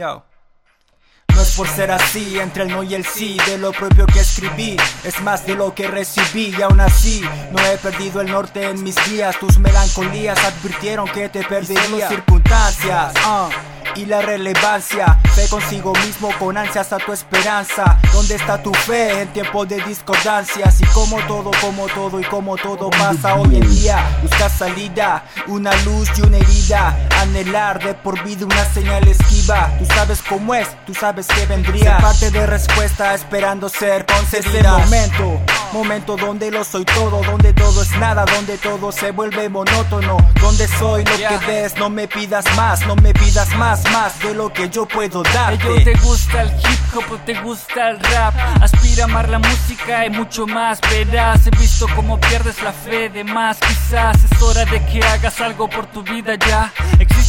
Yo. No es por ser así, entre el no y el sí, de lo propio que escribí, es más de lo que recibí y aún así no he perdido el norte en mis días, tus melancolías advirtieron que te perdería circunstancias. Uh y la relevancia. Fe consigo mismo con ansias a tu esperanza. ¿Dónde está tu fe en tiempo de discordancias? Y como todo, como todo y como todo pasa hoy en día. Busca salida, una luz y una herida. Anhelar de por vida una señal esquiva. Tú sabes cómo es, tú sabes que vendría. Parte de respuesta esperando ser concedida. Este momento, momento donde lo soy todo, donde todo es nada, donde todo se vuelve monótono. Donde soy lo que ves, no me pidas más, no me pidas más más de lo que yo puedo darte. Ello te gusta el hip hop o te gusta el rap. Aspira a amar la música y mucho más. Verás, he visto cómo pierdes la fe de más. Quizás es hora de que hagas algo por tu vida ya.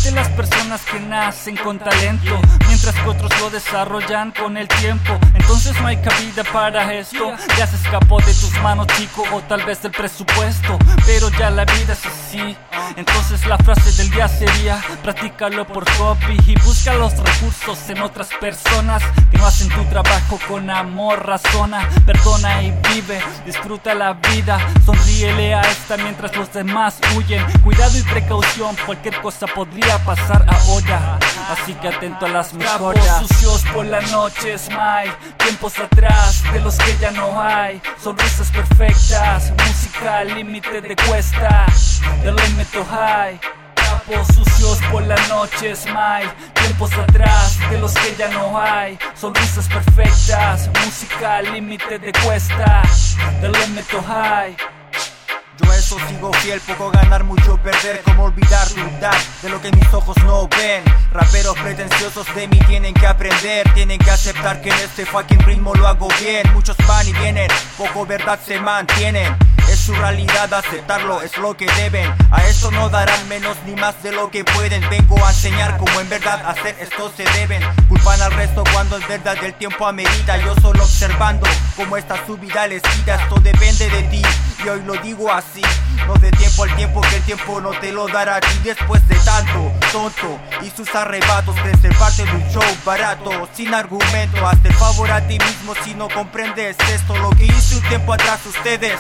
Existen las personas que nacen con talento, mientras que otros lo desarrollan con el tiempo. Entonces no hay cabida para esto. Ya se escapó de tus manos, chico, o tal vez del presupuesto. Pero ya la vida es así. Entonces la frase del día sería: practícalo por hobby y busca los recursos en otras personas que no hacen tu trabajo con amor, razona, perdona y vive, disfruta la vida, sonríele a esta mientras los demás huyen, cuidado y precaución, cualquier cosa podría pasar ahora, así que atento a las mejoras. sucios por la noche, smile, tiempos atrás de los que ya no hay, sonrisas perfectas, música al límite de cuesta, the limit to high sucios por la noche, smile. Tiempos atrás de los que ya no hay. Sonrisas perfectas, música al límite de cuesta. The limit to high. Yo eso sigo fiel, poco ganar, mucho perder Como olvidar, dudar de lo que mis ojos no ven. Raperos pretenciosos de mí tienen que aprender Tienen que aceptar que en este fucking ritmo lo hago bien. Muchos van y vienen, poco verdad se mantienen su realidad, aceptarlo es lo que deben. A esto no darán menos ni más de lo que pueden. Vengo a enseñar cómo en verdad hacer esto se deben. Culpan al resto cuando es verdad el tiempo amerita. Yo solo observando cómo esta subida les quita. Esto depende de ti y hoy lo digo así. No de tiempo al tiempo que el tiempo no te lo dará a ti después de tanto tonto y sus arrebatos. De ser parte de un show barato, sin argumento. Hazte favor a ti mismo si no comprendes esto. Lo que hice un tiempo atrás ustedes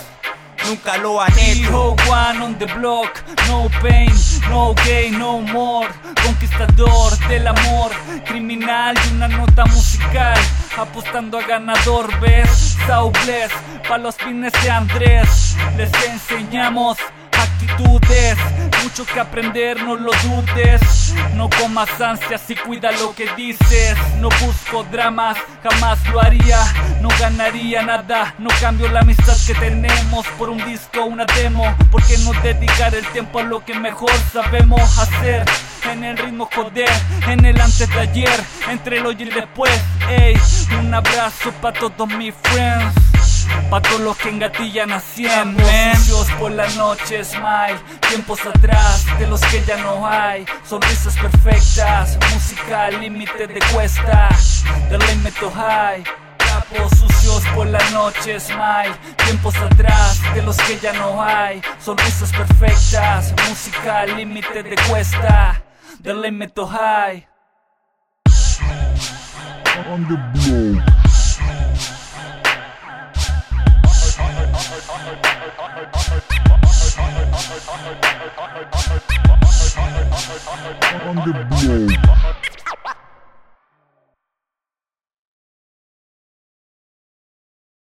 nunca lo han hecho. one on the block, no pain, no gain, no more. Conquistador del amor, criminal y una nota musical. Apostando a ganador, ves, Saubles, pa' los fines de Andrés. Les enseñamos actitudes, mucho que aprender, no lo dudes. No comas ansias y cuida lo que dices. No busco dramas, jamás lo haría. No ganaría nada, no cambio la amistad que tenemos por un disco, una demo. Porque no dedicar el tiempo a lo que mejor sabemos hacer? En el ritmo joder, en el antes de ayer, entre el hoy y el después. Ey, un abrazo para todos mis friends. Pa' todos los que engatillan a 100 Sucios por la noche, smile. Tiempos atrás de los que ya no hay. Sonrisas perfectas Música al límite de cuesta. The limit to high. Capos sucios por la noche, smile. Tiempos atrás de los que ya no hay. Sonrisas perfectas Música al límite de cuesta. The limit to high. On the blow. On the blow.